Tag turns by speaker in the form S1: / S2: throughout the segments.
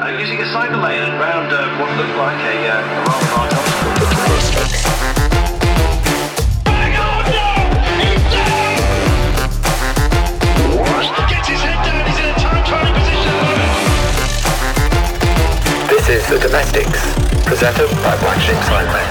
S1: uh, using a cycle lane around uh, what looked like a, uh, a rather large obstacle.
S2: Gets his head down, he's in a time trialing position.
S3: This is The Domestiques, presented by Black Sheep Cycling.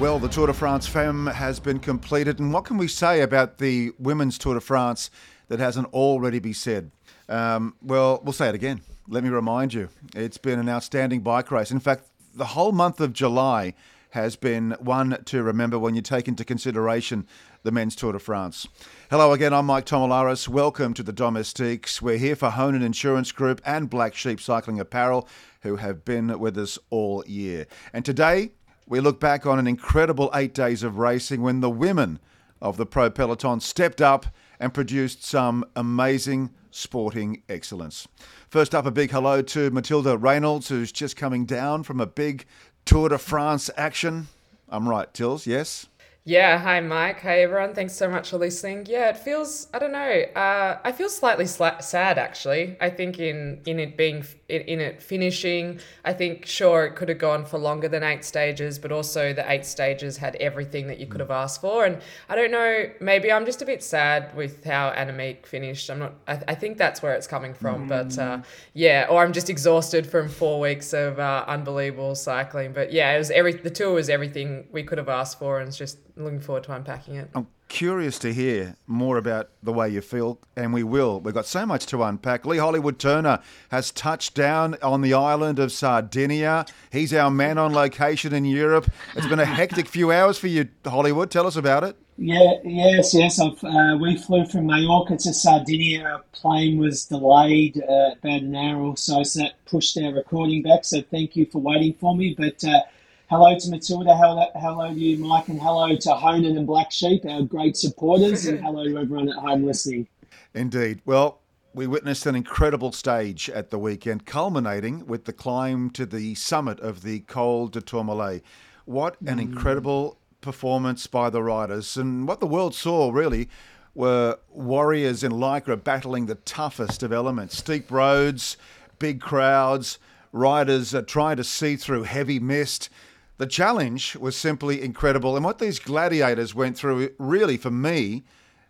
S4: Well, the Tour de France Femmes has been completed, and what can we say about the women's Tour de France that hasn't already been said? Um, well, we'll say it again. Let me remind you, it's been an outstanding bike race. In fact, the whole month of July has been one to remember when you take into consideration the men's Tour de France. Hello again, I'm Mike Tomalaris. Welcome to the Domestiques. We're here for Honan Insurance Group and Black Sheep Cycling Apparel, who have been with us all year. And today, we look back on an incredible eight days of racing when the women of the Pro Peloton stepped up and produced some amazing sporting excellence. First up, a big hello to Matilda Reynolds, who's just coming down from a big Tour de France action. I'm right, Tills, yes?
S5: Yeah, hi Mike. Hi everyone. Thanks so much for listening. Yeah, it feels I don't know. Uh, I feel slightly sla- sad actually. I think in in it being in, in it finishing, I think sure it could have gone for longer than eight stages, but also the eight stages had everything that you could have asked for. And I don't know. Maybe I'm just a bit sad with how Annemiek finished. I'm not. I, I think that's where it's coming from. But uh, yeah, or I'm just exhausted from four weeks of uh, unbelievable cycling. But yeah, it was every the tour was everything we could have asked for, and it's just looking forward to unpacking it.
S4: I'm curious to hear more about the way you feel, and we will. We've got so much to unpack. Lee Hollywood Turner has touched down on the island of Sardinia. He's our man on location in Europe. It's been a hectic few hours for you, Hollywood. Tell us about it.
S6: Yeah, yes, yes. I've, uh, we flew from Mallorca to Sardinia. Our plane was delayed uh, about an hour or so, so that pushed our recording back. So thank you for waiting for me. But uh, hello to Matilda, hello, hello to you, Mike, and hello to Honan and Black Sheep, our great supporters, and hello to everyone at home listening.
S4: Indeed. Well, we witnessed an incredible stage at the weekend, culminating with the climb to the summit of the Col de Tourmalet. What an mm. incredible performance by the riders. And what the world saw, really, were warriors in Lycra battling the toughest of elements steep roads, big crowds, riders trying to see through heavy mist. The challenge was simply incredible. And what these gladiators went through, really, for me,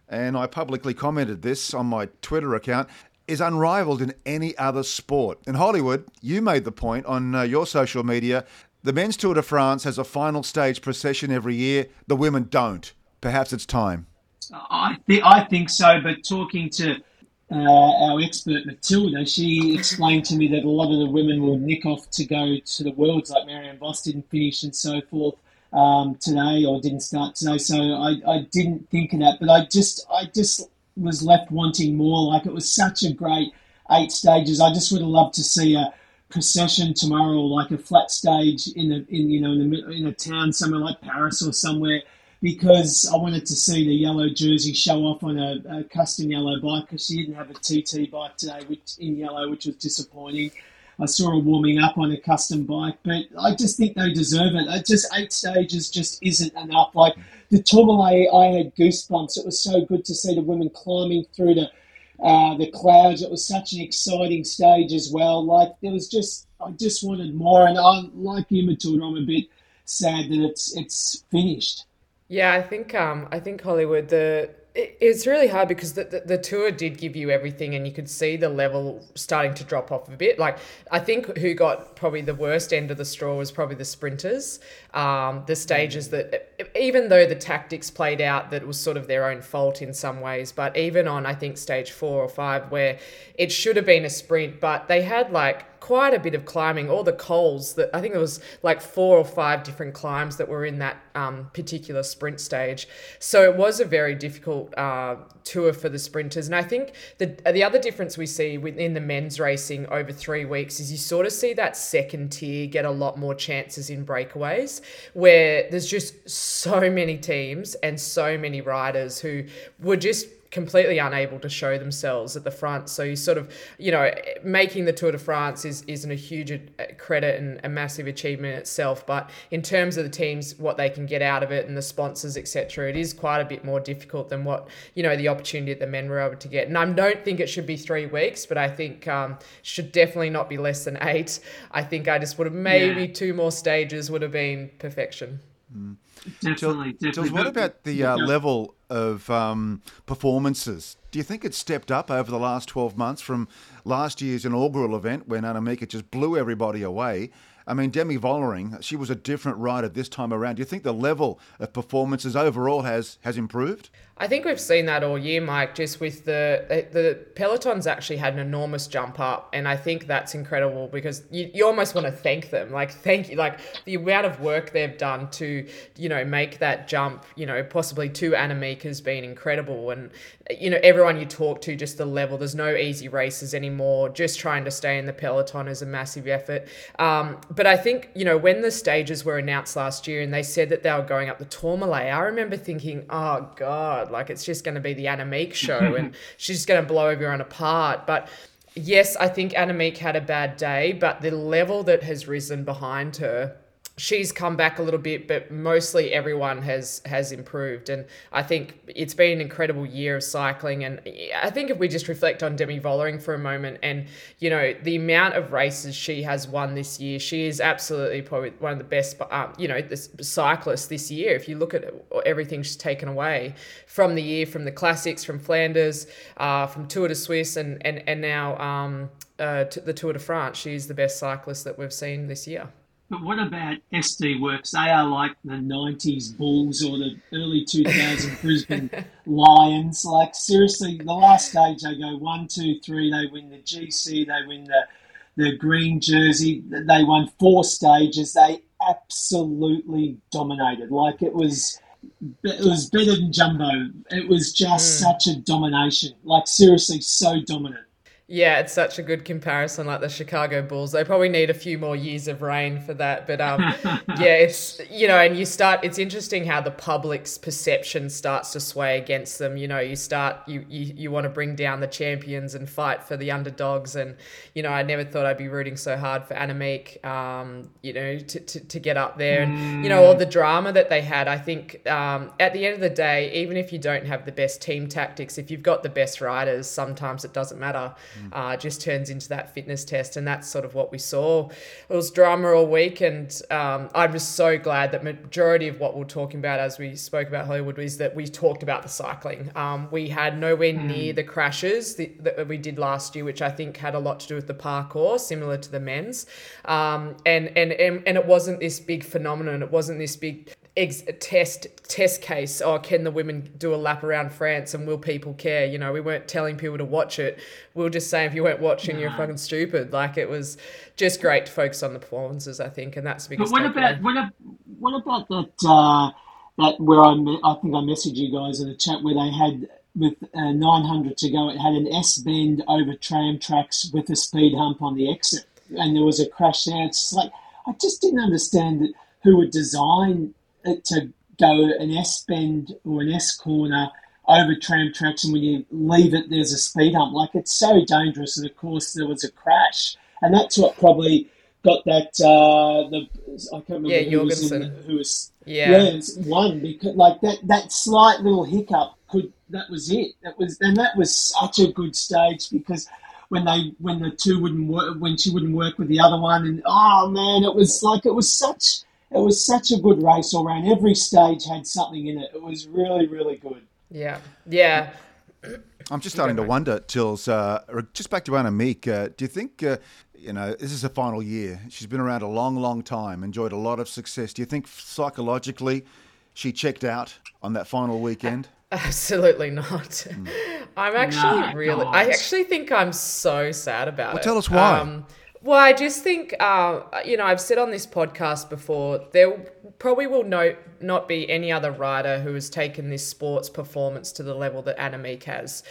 S4: and I publicly commented this on my Twitter account, is unrivaled in any other sport. In Hollywood, you made the point on uh, your social media the men's Tour de France has a final stage procession every year, the women don't. Perhaps it's time.
S6: I, th- I think so, but talking to uh, our expert Matilda, she explained to me that a lot of the women will nick off to go to the Worlds, like Marianne Vos didn't finish and so forth um, today, or didn't start today. So I, I didn't think of that, but I just I just was left wanting more. Like it was such a great eight stages. I just would have loved to see a procession tomorrow, like a flat stage in a in you know in, in a town somewhere like Paris or somewhere, because I wanted to see the yellow jersey show off on a, a custom yellow bike because she didn't have a TT bike today, which in yellow, which was disappointing. I saw her warming up on a custom bike, but I just think they deserve it. just eight stages just isn't enough. Like the Tourmalet, I had goosebumps. It was so good to see the women climbing through the uh, the clouds. It was such an exciting stage as well. Like there was just, I just wanted more. And I, like you, Matilda, I'm a bit sad that it's it's finished.
S5: Yeah, I think um, I think Hollywood the it, it's really hard because the, the, the tour did give you everything and you could see the level starting to drop off a bit. Like i think who got probably the worst end of the straw was probably the sprinters um, the stages that even though the tactics played out that was sort of their own fault in some ways but even on i think stage four or five where it should have been a sprint but they had like quite a bit of climbing. All the cols that I think it was like four or five different climbs that were in that um, particular sprint stage. So it was a very difficult uh, tour for the sprinters. And I think the the other difference we see within the men's racing over three weeks is you sort of see that second tier get a lot more chances in breakaways, where there's just so many teams and so many riders who were just completely unable to show themselves at the front. So you sort of, you know, making the Tour de France is isn't a huge credit and a massive achievement itself. But in terms of the teams, what they can get out of it and the sponsors, etc., it is quite a bit more difficult than what you know the opportunity that the men were able to get. And I don't think it should be three weeks, but I think um, should definitely not be less than eight. I think I just would have maybe yeah. two more stages would have been perfection.
S6: Mm. Definitely, definitely.
S4: what about the uh, level of um, performances? Do you think it's stepped up over the last 12 months from last year's inaugural event when Annemiek just blew everybody away? I mean, Demi Vollering, she was a different rider this time around. Do you think the level of performances overall has has improved?
S5: I think we've seen that all year, Mike. Just with the the pelotons actually had an enormous jump up, and I think that's incredible because you, you almost want to thank them, like thank you, like the amount of work they've done to you know make that jump, you know, possibly to Annemiek has been incredible, and you know everyone you talk to, just the level. There's no easy races anymore. Just trying to stay in the peloton is a massive effort. Um, but I think you know when the stages were announced last year and they said that they were going up the Tourmalet, I remember thinking, oh god Like it's just going to be the Annemiek show and she's going to blow everyone apart. But yes, I think Annemiek had a bad day, but the level that has risen behind her she's come back a little bit, but mostly everyone has has improved. And I think it's been an incredible year of cycling. And I think if we just reflect on Demi Vollering for a moment, and you know the amount of races she has won this year, she is absolutely probably one of the best, um, you know, the cyclists this year. If you look at everything she's taken away from the year, from the classics, from Flanders, uh, from Tour de Suisse, and and and now um, uh, the Tour de France, she's the best cyclist that we've seen this year.
S6: But what about SD Worx? They are like the 90s Bulls or the early 2000 Brisbane Lions. Like, seriously, the last stage they go one, two, three, they win the GC, they win the, the green jersey. They won four stages. They absolutely dominated. Like, it was. It was better than Jumbo. It was just mm. such a domination. Like seriously, so dominant.
S5: Yeah, it's such a good comparison, like the Chicago Bulls. They probably need a few more years of reign for that, but um, yeah, it's you know, and you start. It's interesting how the public's perception starts to sway against them. You know, you start you you, you want to bring down the champions and fight for the underdogs, and you know, I never thought I'd be rooting so hard for Annemiek. Um, you know, to, to, to get up there, and you know, all the drama that they had. I think um, at the end of the day, even if you don't have the best team tactics, if you've got the best riders, sometimes it doesn't matter uh, just turns into that fitness test. And that's sort of what we saw. It was drama all week. And um, I'm just so glad that majority of what we're talking about as we spoke about Hollywood is that we talked about the cycling. Um, we had nowhere mm. near the crashes that, that, we did last year, which I think had a lot to do with the parcours, similar to the men's. Um, and, and, and, and it wasn't this big phenomenon. It wasn't this big ex- test test case. Oh, can the women do a lap around France and will people care? You know, we weren't telling people to watch it. We were just saying if you weren't watching, you're fucking stupid. Like it was just great to focus on the performances, I think, and that's because.
S6: But what about what, what about that? Uh, that where I I think I messaged you guys in the chat where they had with uh, 900 to go, it had an S bend over tram tracks with a speed hump on the exit, and there was a crash there. It's like I just didn't understand that who would design to go an S bend or an S corner over tram tracks, and when you leave it, there's a speed hump. Like it's so dangerous, and of course there was a crash, and that's what probably got that. Uh, the I can't remember
S5: yeah,
S6: who
S5: Jorgensen.
S6: was, in, who was
S5: yeah,
S6: yeah one because like that that slight little hiccup could that was it. That was and that was such a good stage because when they when the two wouldn't work when she wouldn't work with the other one and oh man it was like it was such it was such a good race all around. Every stage had something in it. It was really, really good.
S5: Yeah, yeah.
S4: I'm just starting to wonder, Tills, uh, just back to Annemiek, uh, do you think, uh, you know, this is her final year? She's been around a long, long time, enjoyed a lot of success. Do you think psychologically she checked out on that final weekend?
S5: Absolutely not. Mm. I'm actually no, really, I actually think I'm so sad about it.
S4: well,
S5: it.
S4: Tell us why. Um,
S5: well, I just think, uh, you know, I've said on this podcast before, there probably will no, not be any other rider who has taken this sports performance to the level that Annemiek has.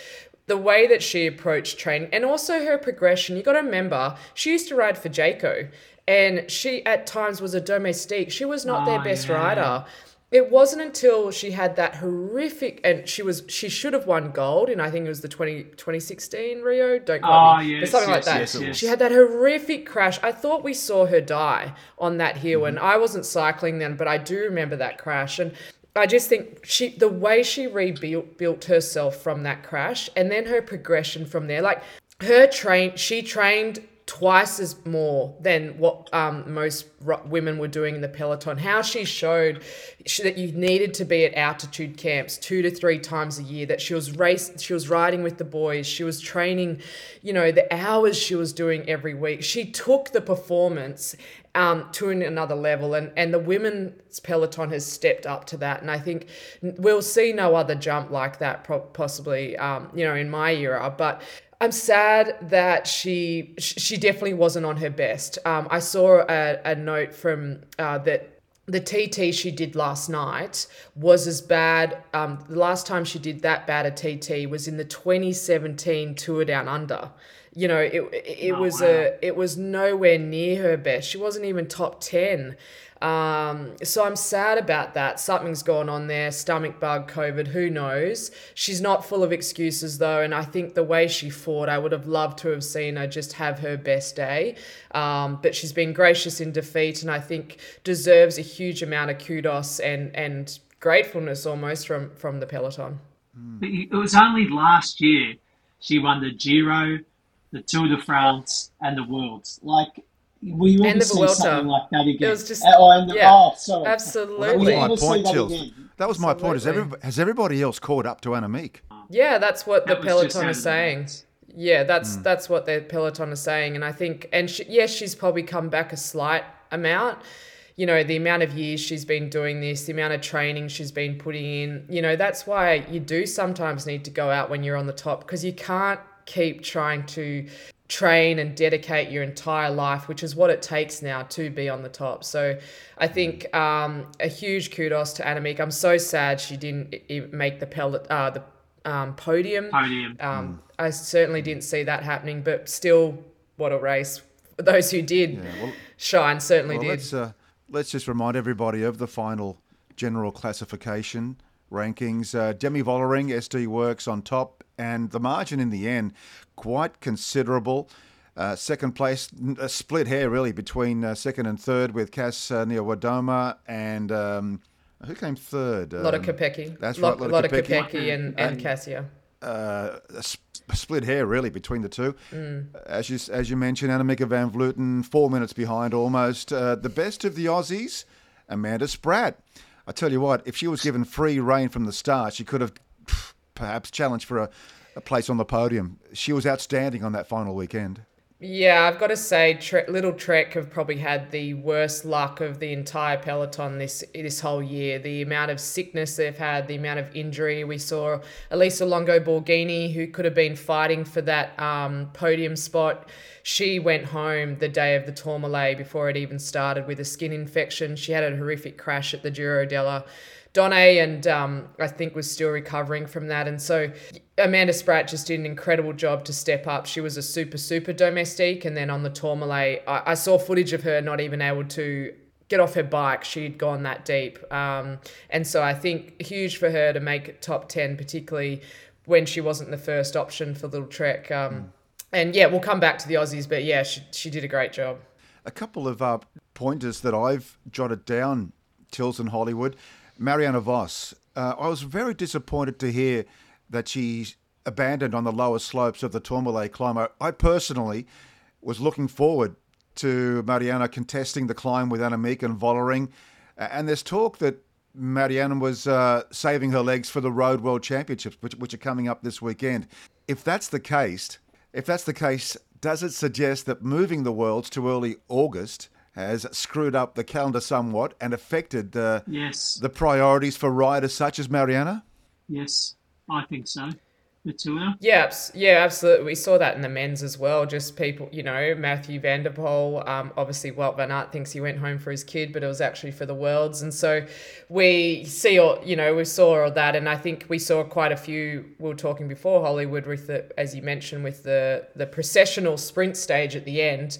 S5: The way that she approached training and also her progression, you got to remember, she used to ride for Jayco and she at times was a domestique. She was not oh, their best yeah. rider it wasn't until she had that horrific and she was she should have won gold in I think it was the 20, 2016 Rio don't quote
S6: Oh,
S5: me but something
S6: yes,
S5: like that
S6: yes, yes.
S5: she had that horrific crash I thought we saw her die on that hill
S6: Mm-hmm.
S5: and I wasn't cycling then but I do remember that crash and I just think she the way she rebuilt built herself from that crash and then her progression from there like her train she trained twice as more than what um, most women were doing in the peloton. How she showed sh that you needed to be at altitude camps two to three times a year that she was race she was riding with the boys she was training you know the hours she was doing every week. She took the performance um, to another level and and the women's peloton has stepped up to that and i think we'll see no other jump like that possibly um, you know in my era but I'm sad that she she definitely wasn't on her best. Um, I saw a, a note from uh, that the TT she did last night was as bad. Um, the last time she did that bad a TT was in the 2017 Tour Down Under. You know, it it, it
S6: Oh,
S5: was
S6: wow.
S5: a it was nowhere near her best. She wasn't even top 10. Um, so I'm sad about that. Something's gone on there. Stomach bug, COVID, who knows? She's not full of excuses though, and I think the way she fought, I would have loved to have seen her just have her best day. Um, but she's been gracious in defeat, and I think deserves a huge amount of kudos and and gratefulness almost from from the peloton.
S6: It was only last year she won the Giro, the Tour de France, and the Worlds. Like we will
S5: And the
S6: see
S5: Vuelta.
S6: something like that again.
S5: It was just-
S6: oh, and the,
S5: yeah,
S6: oh, sorry.
S5: absolutely.
S4: That was my
S6: will see
S4: point,
S6: that
S4: That was my point. Is
S5: Absolutely.
S4: every, has everybody else caught up to Annemiek?
S5: Yeah, that's what the
S6: That was just
S5: peloton is saying. Yeah, that's hmm. that's what the peloton is saying, and I think, and she, yes, she's probably come back a slight amount. You know, the amount of years she's been doing this, the amount of training she's been putting in. You know, that's why you do sometimes need to go out when you're on the top because you can't keep trying to train and dedicate your entire life, which is what it takes now to be on the top. So I think um, a huge kudos to Annemiek. I'm so sad she didn't make the pellet, uh, the um, podium.
S6: Podium.
S5: Um, I certainly didn't see that happening, but still, what a race. Those who did
S4: well-
S5: shine certainly
S4: Well,
S5: did.
S4: let's uh, let's just remind everybody of the final general classification rankings. Uh, Demi Vollering, SD Worx on top, and the margin in the end quite considerable. Uh, second place, a split hair really between uh, second and third with Cass uh, Wadoma and um, who came third?
S5: Lotte
S4: Um,
S5: Kopecky.
S4: That's right, Lotte
S5: Lotte
S4: Kopecky.
S5: Kopecky and, and Kasia.
S4: uh, a sp- a split hair really between the two. As you as you mentioned, Annemiek van Vleuten four minutes behind almost. Uh, the best of the Aussies, Amanda Spratt. I tell you what, if she was given free reign from the start, she could have perhaps challenge for a, a place on the podium. She was outstanding on that final weekend.
S5: Yeah, I've got to say, Tre- Lidl-Trek have probably had the worst luck of the entire peloton this this whole year. The amount of sickness they've had, the amount of injury. We saw Elisa Longo Borghini, who could have been fighting for that um, podium spot. She went home the day of the Tourmalet before it even started with a skin infection. She had a horrific crash at the Giro della. Donne and um, I think was still recovering from that. And so Amanda Spratt just did an incredible job to step up. She was a super, super domestique. And then on the Tourmalet, I, I saw footage of her not even able to get off her bike. She'd gone that deep. Um, and so I think huge for her to make top 10, particularly when she wasn't the first option for Lidl-Trek. Um, And yeah, we'll come back to the Aussies, but yeah, she, she did a great job.
S4: A couple of uh, pointers that I've jotted down, Tills and Hollywood. Mariana Vos. Uh, I was very disappointed to hear that she abandoned on the lower slopes of the Tourmalet climb. I, I personally was looking forward to Mariana contesting the climb with Annemiek and Vollering. And there's talk that Mariana was uh, saving her legs for the Road World Championships, which, which are coming up this weekend. If that's the case, if that's the case, does it suggest that moving the Worlds to early August has screwed up the calendar somewhat and affected uh,
S6: Yes.
S4: the priorities for riders such as Mariana?
S6: Yes, I think so. The tour.
S5: Yeah, yeah, absolutely. We saw that in the men's as well. Just people, you know, Mathieu Van Der Poel. Um, obviously, Wout Van Aert thinks he went home for his kid, but it was actually for the worlds. And so we see, all, you know, we saw all that, and I think we saw quite a few. We were talking before Hollywood with the, as you mentioned, with the the processional sprint stage at the end.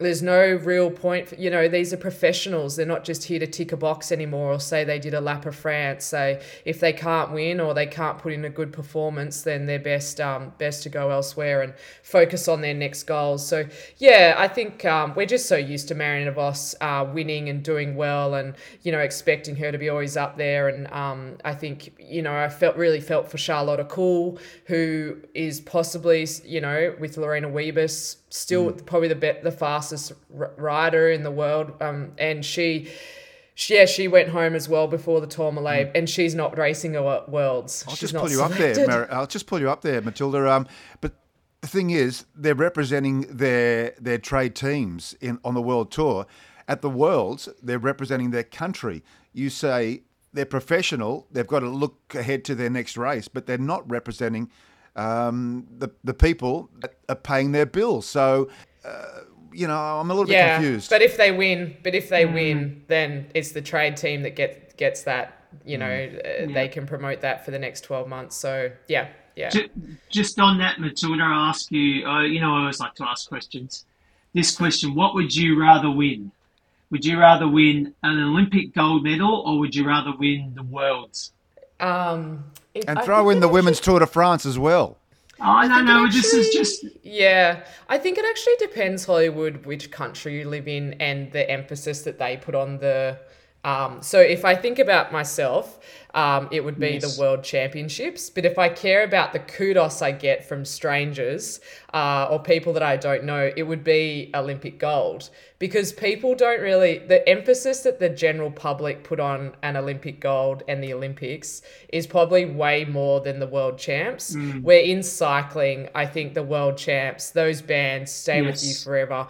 S5: There's no real point. For, you know, these are professionals. They're not just here to tick a box anymore or say they did a lap of France. Say if they can't win or they can't put in a good performance, then they're best um, best to go elsewhere and focus on their next goals. So yeah, I think um, we're just so used to Marianne Vos uh, winning and doing well, and you know expecting her to be always up there. And um, I think you know I felt really felt for Charlotte Kool, who is possibly you know with Lorena Wiebes still
S4: Mm.
S5: probably the be- the fastest r- rider in the world. Um, and she, she, yeah, she went home as well before the Tourmalet, and she's not racing a worlds.
S4: Mm. I'll
S5: she's
S4: just pull you up there. Mar- I'll just pull you up there, Matilda. Um, but the thing is, they're representing their their trade teams in on the world tour. At the Worlds, they're representing their country. You say they're professional. They've got to look ahead to their next race, but they're not representing um, the the people are paying their bills. So, uh, you know, I'm a little bit confused.
S5: but if they win, but if they win, then it's the trade team that get gets that. You know,
S4: Mm.
S5: uh, they can promote that for the next twelve months. So yeah, yeah.
S6: Ju- Just on that, Matilda, I ask you, uh, you know, I always like to ask questions. This question, what would you rather win? Would you rather win an Olympic gold medal or would you rather win the Worlds?
S5: Um, it-
S4: and
S5: I
S4: throw in
S5: it
S4: the
S5: actually-
S4: Women's Tour de France as well.
S6: Oh, no,
S5: think
S6: no,
S5: it
S6: this is just.
S5: Yeah, I think it actually depends Hollywood which country you live in and the emphasis that they put on the. Um, so if I think about myself, um, it would be
S6: Yes.
S5: the World Championships. But if I care about the kudos I get from strangers uh, or people that I don't know, it would be Olympic gold because people don't really the emphasis that the general public put on an Olympic gold and the Olympics is probably way more than the world champs. Where in cycling, I think the world champs, those bands stay with you forever.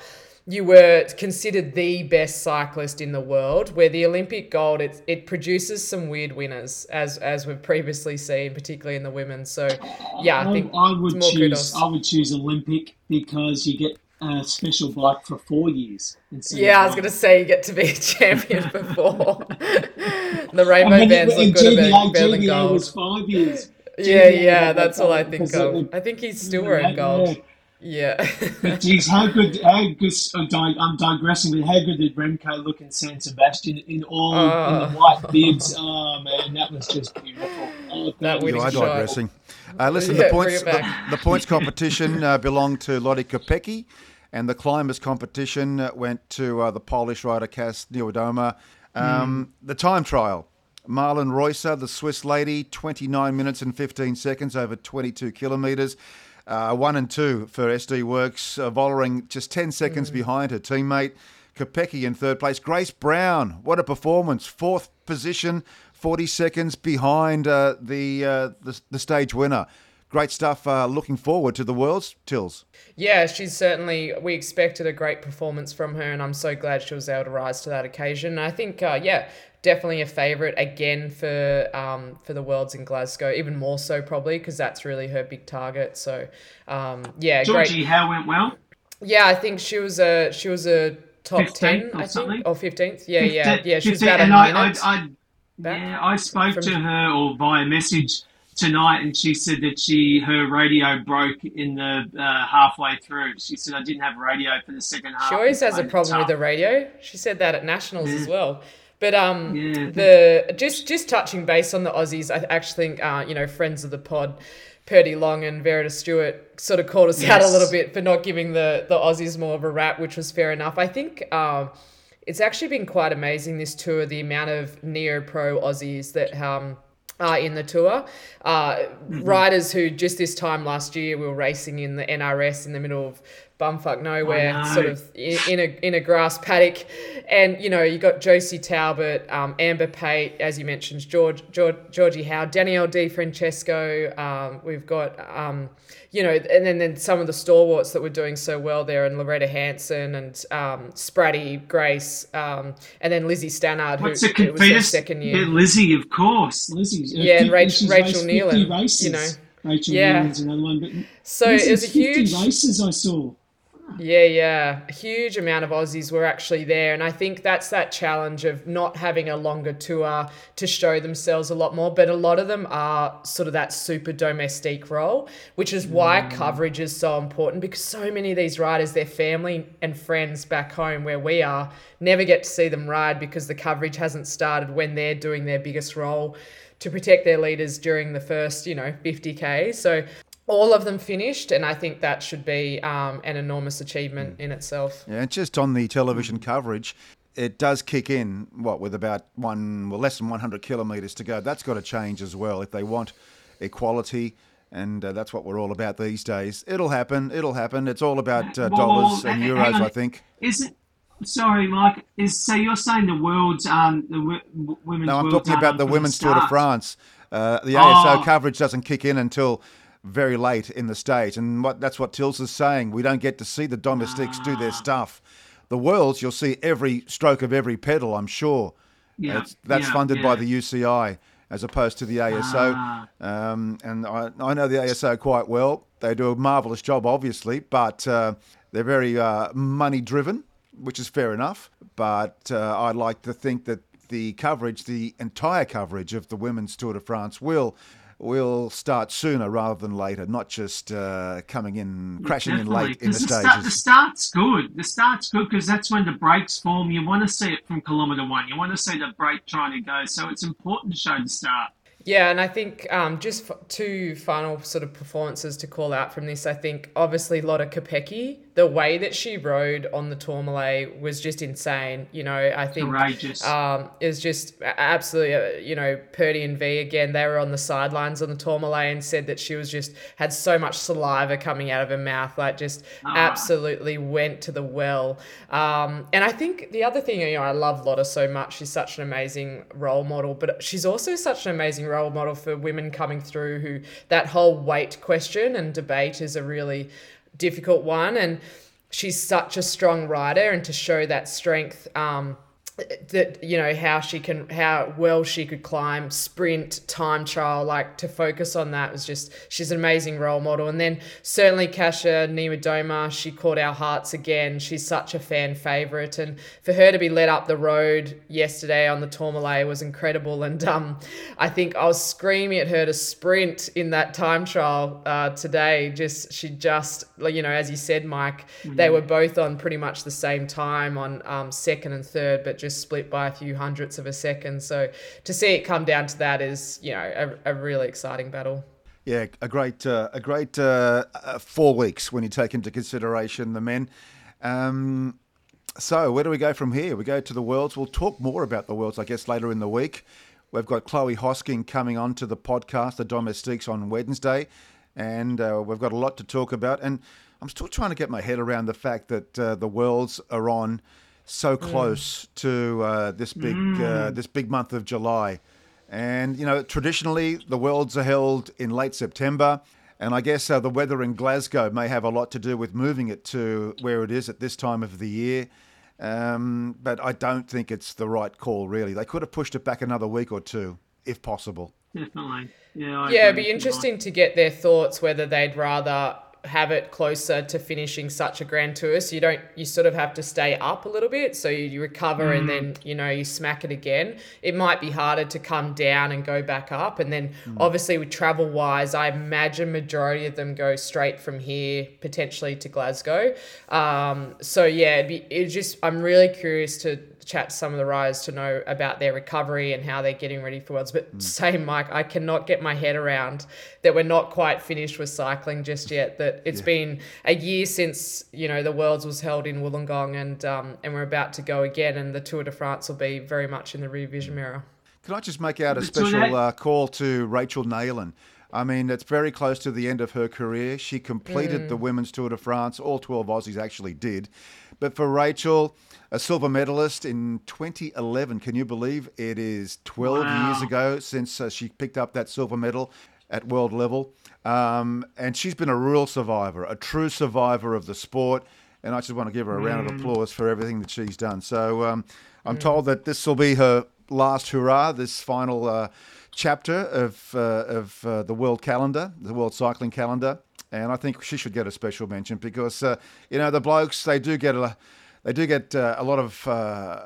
S5: You were considered the best cyclist in the world. Where the Olympic gold, it it produces some weird winners, as as we've previously seen, particularly in the women. So, yeah, I think
S6: I, would choose.
S5: kudos.
S6: I would choose Olympic because you get a special bike for four years.
S5: Yeah, I was gonna say you get to be a champion before. the rainbow
S6: And then
S5: bands look good
S6: GVA,
S5: about better than
S6: GVA was
S5: gold.
S6: five years.
S5: Yeah,
S6: GVA
S5: yeah,
S6: had
S5: that's all I think of. I think he's still
S6: Yeah,
S5: wearing
S6: yeah.
S5: gold. Yeah.
S6: But geez, how good, how good, I'm digressing, but how good did Remco look in San Sebastian in all in
S5: Oh.
S6: the white bibs? Oh man, that was just beautiful. Oh,
S5: That
S6: thank you.
S4: You are digressing. Uh, listen,
S5: Yeah,
S4: the points the, the points competition uh, belonged to Lottie Kopecky, and the climbers competition uh, went to uh, the Polish rider Kas Niewiadoma. Um, The time trial. Marlen Reusser, the Swiss lady, 29 minutes and 15 seconds over 22 kilometres. Uh, one and two for SD Worx, uh, Vollering just 10 seconds behind her teammate. Kopecky in third place. Grace Brown, what a performance. Fourth position, 40 seconds behind uh, the, uh, the the stage winner. Great stuff. Uh, looking forward to the Worlds, Tills.
S5: Yeah, she's certainly. We expected a great performance from her, and I'm so glad she was able to rise to that occasion. I think, uh, yeah, definitely a favourite again for um, for the Worlds in Glasgow, even more so probably because that's really her big target. So, um, yeah,
S6: Georgie
S5: great.
S6: Howe went well.
S5: Yeah, I think she was a she was a top
S6: 15th
S5: ten,
S6: or
S5: I think, or fifteenth. Yeah, yeah, yeah.
S6: She's
S5: about a
S6: and I, I,
S5: minute.
S6: I,
S5: back
S6: yeah, I spoke
S5: from-
S6: to her or via message tonight, and she said that she her radio broke in the uh, halfway through. She said I didn't have radio for the second half.
S5: She always has a problem with the radio. She said that at nationals as well. But um,
S6: Yeah.
S5: the just just touching base on the Aussies, I actually think uh, you know friends of the pod, Purdy Long and Verita Stewart sort of called us out a little bit for not giving the the Aussies more of a rap, which was fair enough. I think um, it's actually been quite amazing this tour, the amount of neo pro Aussies that um uh, in the tour. Uh, Riders who just this time last year we were racing in the NRS in the middle of bumfuck nowhere, sort of in, a in a grass paddock, and you know you got Josie Talbot, um, Amber Pate, as you mentioned, George, George Georgie Howe, Danielle De Francesco. Um, we've got um, you know, and then then some of the stalwarts that were doing so well there, and Lauretta Hanson and um, Spratty Grace, um, and then Lizzie Stannard, who
S6: What's the
S5: it was her second year.
S6: Yeah, Lizzie, of course. Lizzie,
S5: Yeah, and
S6: 50
S5: Rach-
S6: she's
S5: Rachel
S6: 50 Neylan,
S5: you know.
S6: Rachel
S5: Yeah.
S6: Neylan's another one. But
S5: So it was a
S6: 50
S5: huge.
S6: races I saw.
S5: Yeah, yeah. A huge amount of Aussies were actually there. And I think that's that challenge of not having a longer tour to show themselves a lot more. But a lot of them are sort of that super domestique role, which is why mm. coverage is so important because so many of these riders, their family and friends back home where we are, never get to see them ride because the coverage hasn't started when they're doing their biggest role to protect their leaders during the first, you know, 50K. So all of them finished, and I think that should be um, an enormous achievement in itself.
S4: Yeah, just on the television coverage, it does kick in, what, with about one, well, less than 100 kilometres to go. That's got to change as well if they want equality. And uh, that's what we're all about these days. It'll happen. It'll happen. It's all about uh,
S6: Well,
S4: dollars and euros,
S6: on.
S4: I think.
S6: Is it? Sorry, Mike. Is so you're saying the world's um the w- w- women's
S4: No, I'm
S6: world's
S4: talking about
S6: aren't
S4: the
S6: from
S4: women's Tour de? France. Uh, the ASO
S6: Oh.
S4: coverage doesn't kick in until very late in the state, and what that's what Tills is saying. We don't get to see the domestiques do
S6: Ah.
S4: their stuff. The worlds, you'll see every stroke of every pedal. I'm sure.
S6: Yeah,
S4: That's, that's
S6: yeah,
S4: funded by the UCI as opposed to the ASO.
S6: Ah.
S4: Um, and I, I know the ASO quite well. They do a marvellous job, obviously, but uh, they're very uh, money driven, which is fair enough. But uh, I'd like to think that the coverage, the entire coverage of the Women's Tour de France, will will start sooner rather than later, not just uh, coming in, crashing in
S6: Definitely,
S4: late in the
S6: 'cause
S4: stages.
S6: start, the start's good. The start's good because that's when the breaks form. You want to see it from kilometre one. You want to see the break trying to go. So it's important to show the start.
S5: Yeah, and I think um, just f- two final sort of performances to call out from this. I think obviously Lotte Kopecky, the way that she rode on the Tourmalet was just insane. You know, I think
S6: Courageous.
S5: um, is just absolutely, uh, you know, Purdy and V again. They were on the sidelines on the Tourmalet and said that she was just had so much saliva coming out of her mouth, like just absolutely went to the well. Um, and I think the other thing, you know, I love Lotte so much. She's such an amazing role model, but she's also such an amazing role model for women coming through who that whole weight question and debate is a really difficult one. And she's such a strong rider, and to show that strength. Um, that you know how she can how well she could climb sprint time trial like to focus on that was just she's an amazing role model. And then certainly Kasia Niewiadoma she caught our hearts again. She's such a fan favorite. And for her to be led up the road yesterday on the Tourmalet was incredible. And um I think I was screaming at her to sprint in that time trial uh, today. Just she just you know as you said Mike they were both on pretty much the same time on um, second and third but just split by a few hundredths of a second. So to see it come down to that is, you know, a, a really exciting battle.
S4: Yeah, a great, uh, a great uh, uh, four weeks when you take into consideration the men. Um, so where do we go from here? We go to the Worlds. We'll talk more about the Worlds, I guess, later in the week. We've got Chloe Hosking coming on to the podcast, The Domestiques, on Wednesday, and uh, we've got a lot to talk about. And I'm still trying to get my head around the fact that uh, the Worlds are on so close to uh, this big uh, this big month of July. And, you know, traditionally the Worlds are held in late September. And I guess uh, the weather in Glasgow may have a lot to do with moving it to where it is at this time of the year. Um, but I don't think it's the right call, really. They could have pushed it back another week or two, if possible.
S6: Definitely. Yeah. I
S5: Yeah, it'd be
S6: with you,
S5: interesting to get their thoughts whether they'd rather have it closer to finishing such a grand tour. So you don't you sort of have to stay up a little bit. So you, you recover and then mm. you know you smack it again. It might be harder to come down and go back up. And then mm. obviously with travel wise i imagine majority of them go straight from here potentially to glasgow. Um, so yeah it'd be it's just i'm really curious to chat to some of the riders to know about their recovery and how they're getting ready for worlds. But mm. same, Mike, I cannot get my head around that we're not quite finished with cycling just yet. That it's been a year since you know the worlds was held in Wollongong, and um, and we're about to go again, and the Tour de France will be very much in the rear vision mirror.
S4: Can I just make out a
S6: The Tour de-
S4: special uh, call to Rachel Neylan? I mean, it's very close to the end of her career. She completed the Women's Tour de France. All 12 Aussies actually did. But for Rachel, a silver medalist in 2011, can you believe it is 12
S6: Wow.
S4: years ago since uh, she picked up that silver medal at world level? Um, and she's been a real survivor, a true survivor of the sport. And I just want to give her a round of applause for everything that she's done. So um, I'm told that this will be her last hurrah, this final uh, chapter of uh, of uh, the world calendar, the world cycling calendar. and I think she should get a special mention because uh, you know the blokes they do get a they do get uh, a lot of uh,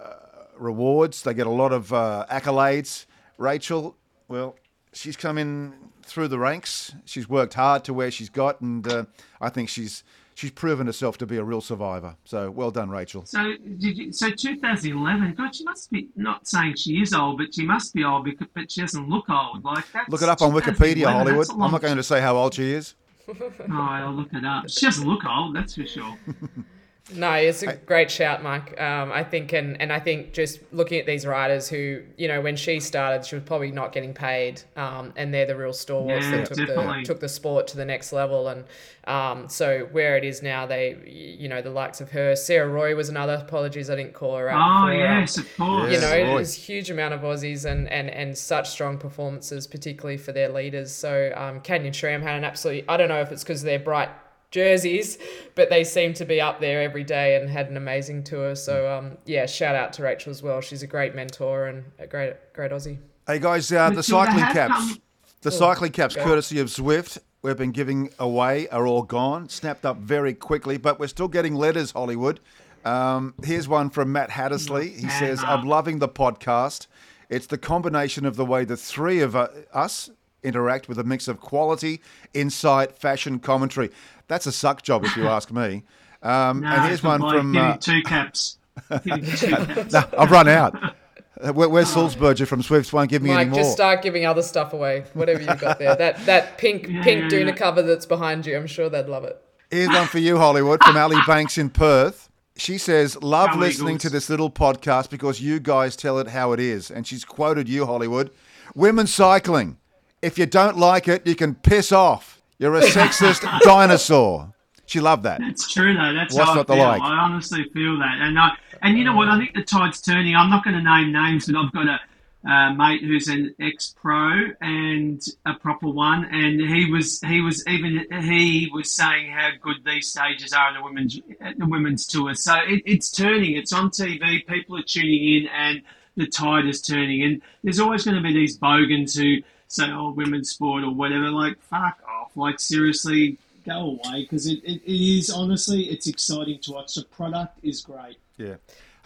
S4: rewards. They get a lot of uh, accolades. Rachel, well, she's come in through the ranks. She's worked hard to where she's got, and uh, I think she's she's proven herself to be a real survivor. So well done, Rachel.
S6: So, did you, so 2011. God, she must be not saying she is old, but she must be old. Because, but she doesn't look old. Like that.
S4: Look it up on Wikipedia, Hollywood. I'm not going to say how old she is.
S6: Oh, I'll look it up. She doesn't look old, that's for sure.
S5: No, it's a great shout, Mike. Um, I think, and, and I think just looking at these riders who, you know, when she started, she was probably not getting paid, um, and they're the real stalwarts
S6: Yeah,
S5: that took the took the sport to the next level. And um, so where it is now, they, you know, the likes of her, Sarah Roy was another. Apologies, I didn't call her out.
S6: Oh,
S5: before,
S6: yes,
S5: um,
S6: of course.
S5: you know,
S4: Yes, Roy.
S5: there's a huge amount of Aussies and, and, and such strong performances, particularly for their leaders. So um, Canyon SRAM had an absolutely, I don't know if it's because they're bright jerseys, but they seem to be up there every day and had an amazing tour. So um, yeah, shout out to Rachel as well. She's a great mentor and a great great Aussie.
S4: Hey guys, uh, the cycling caps, the cycling caps, courtesy of Zwift, we've been giving away are all gone, snapped up very quickly, but we're still getting letters. Hollywood. Um, here's one from Matt Hattersley. He says, "I'm loving the podcast. It's the combination of the way the three of us interact with a mix of quality, insight, fashion, commentary. That's a suck job, if you ask me." Um,
S6: No,
S4: and here's one
S6: bloke.
S4: from. Uh,
S6: two caps. Two caps.
S4: no, I've run out. Uh, Where, where's Salzburger from Swifts? Won't give me
S5: Mike,
S4: any more.
S5: just start giving other stuff away. Whatever you've got there. That that pink
S6: Yeah,
S5: pink
S6: yeah,
S5: Duna
S6: yeah.
S5: cover that's behind you. I'm sure they'd love it.
S4: Here's one for you, Hollywood, from Ali Banks in Perth. She says, Love
S6: Go
S4: listening
S6: Eagles.
S4: to this little podcast because you guys tell it how it is. And she's quoted you, Hollywood. Women cycling. If you don't like it, you can piss off. You're a sexist dinosaur. She loved that.
S6: It's true though. That's
S4: What's
S6: how I feel.
S4: like?
S6: I honestly feel that, and I, and you know what? I think the tide's turning. I'm not going to name names, but I've got a uh, mate who's an ex-pro and a proper one, and he was he was even he was saying how good these stages are in the women's the women's tour. So it, it's turning. It's on TV. People are tuning in, and the tide is turning. And there's always going to be these bogans who say, "Oh, women's sport" or whatever. Like, fuck off. Like, seriously, go away because it, it, it is honestly it's exciting to watch. The product is great.
S4: Yeah.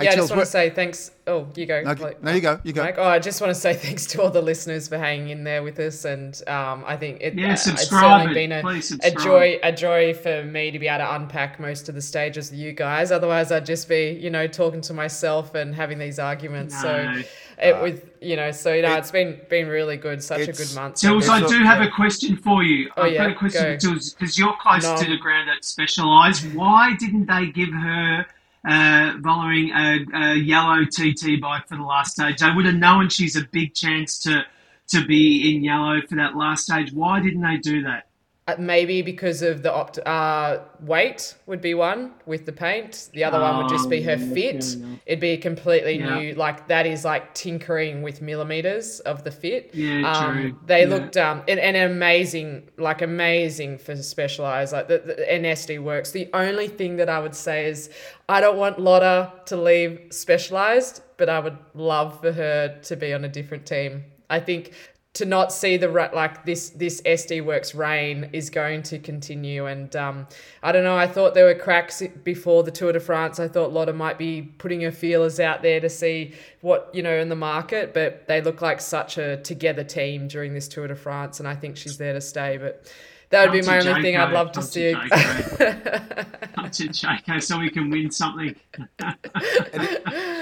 S5: Yeah, I just want to say thanks. Oh, you go.
S4: No,
S5: Like-
S4: no, you go. You go.
S5: Mike. Oh, I just want to say thanks to all the listeners for hanging in there with us, and um, I think it,
S6: Yeah,
S5: uh, it's certainly
S6: it.
S5: been a, a joy, a joy for me to be able to unpack most of the stages with you guys. Otherwise, I'd just be, you know, talking to myself and having these arguments.
S6: No.
S5: So, it with you know, so you know, it's been been really good. Such a good month.
S6: Tills, I do have a question for you.
S5: Oh,
S6: I've
S5: yeah,
S6: got a question
S5: go.
S6: for Tills because you're close
S5: No.
S6: to the ground at Specialized. Why didn't they give her uh, Vollering a, a yellow TT bike for the last stage? They would have known she's a big chance to to be in yellow for that last stage. Why didn't they do that?
S5: Uh, maybe because of the opt- uh, weight would be one with the paint. The other one would just be her
S6: Oh,
S5: fit. It'd be completely
S6: Yeah.
S5: new. Like that is like tinkering with millimeters of the fit.
S6: Yeah,
S5: um,
S6: true.
S5: They
S6: Yeah.
S5: looked um and, and amazing, like amazing for specialized. Like the, the NSD works. The only thing that I would say is I don't want Lotte to leave specialized, but I would love for her to be on a different team. I think to not see the ra- like this this SD Worx reign is going to continue. And um, I don't know. I thought there were cracks before the Tour de France. I thought Lotte might be putting her feelers out there to see what you know in the market, but they look like such a together team during this Tour de France, and I think she's there to stay. But that would be my
S6: to
S5: only thing I'd
S6: Jayco,
S5: love to
S6: come
S5: see.
S6: Jayco. Come to Jayco so we can win something.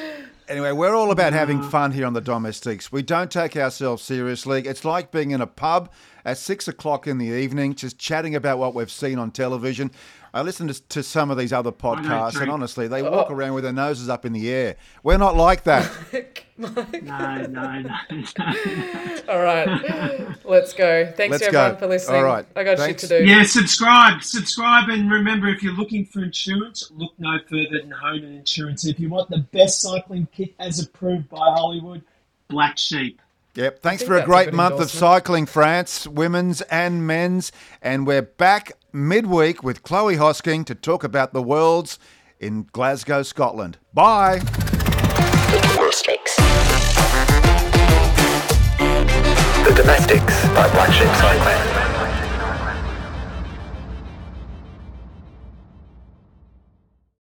S4: Anyway, we're all about having mm. fun here on the Domestiques. We don't take ourselves seriously. It's like being in a pub at six o'clock in the evening, just chatting about what we've seen on television. I listen to, to some of these other podcasts, and honestly, they oh. walk around with their noses up in the air. We're not like that.
S6: No, no, no. no.
S5: All right, let's go. Thanks
S4: Let's
S5: everyone
S4: go.
S5: for listening.
S4: All right,
S5: I got
S4: thanks.
S5: shit to do.
S6: Yeah, subscribe, subscribe, and remember if you're looking for insurance, look no further than Honan Insurance. If you want the best cycling kit as approved by Hollywood, Black Sheep.
S4: Yep. Thanks for a
S5: that's a
S4: great month of cycling, France, women's and men's. And we're back midweek with Chloe Hosking to talk about the Worlds in Glasgow, Scotland. Bye.
S3: Domestiques. The Domestiques by Black Sheep Cycling.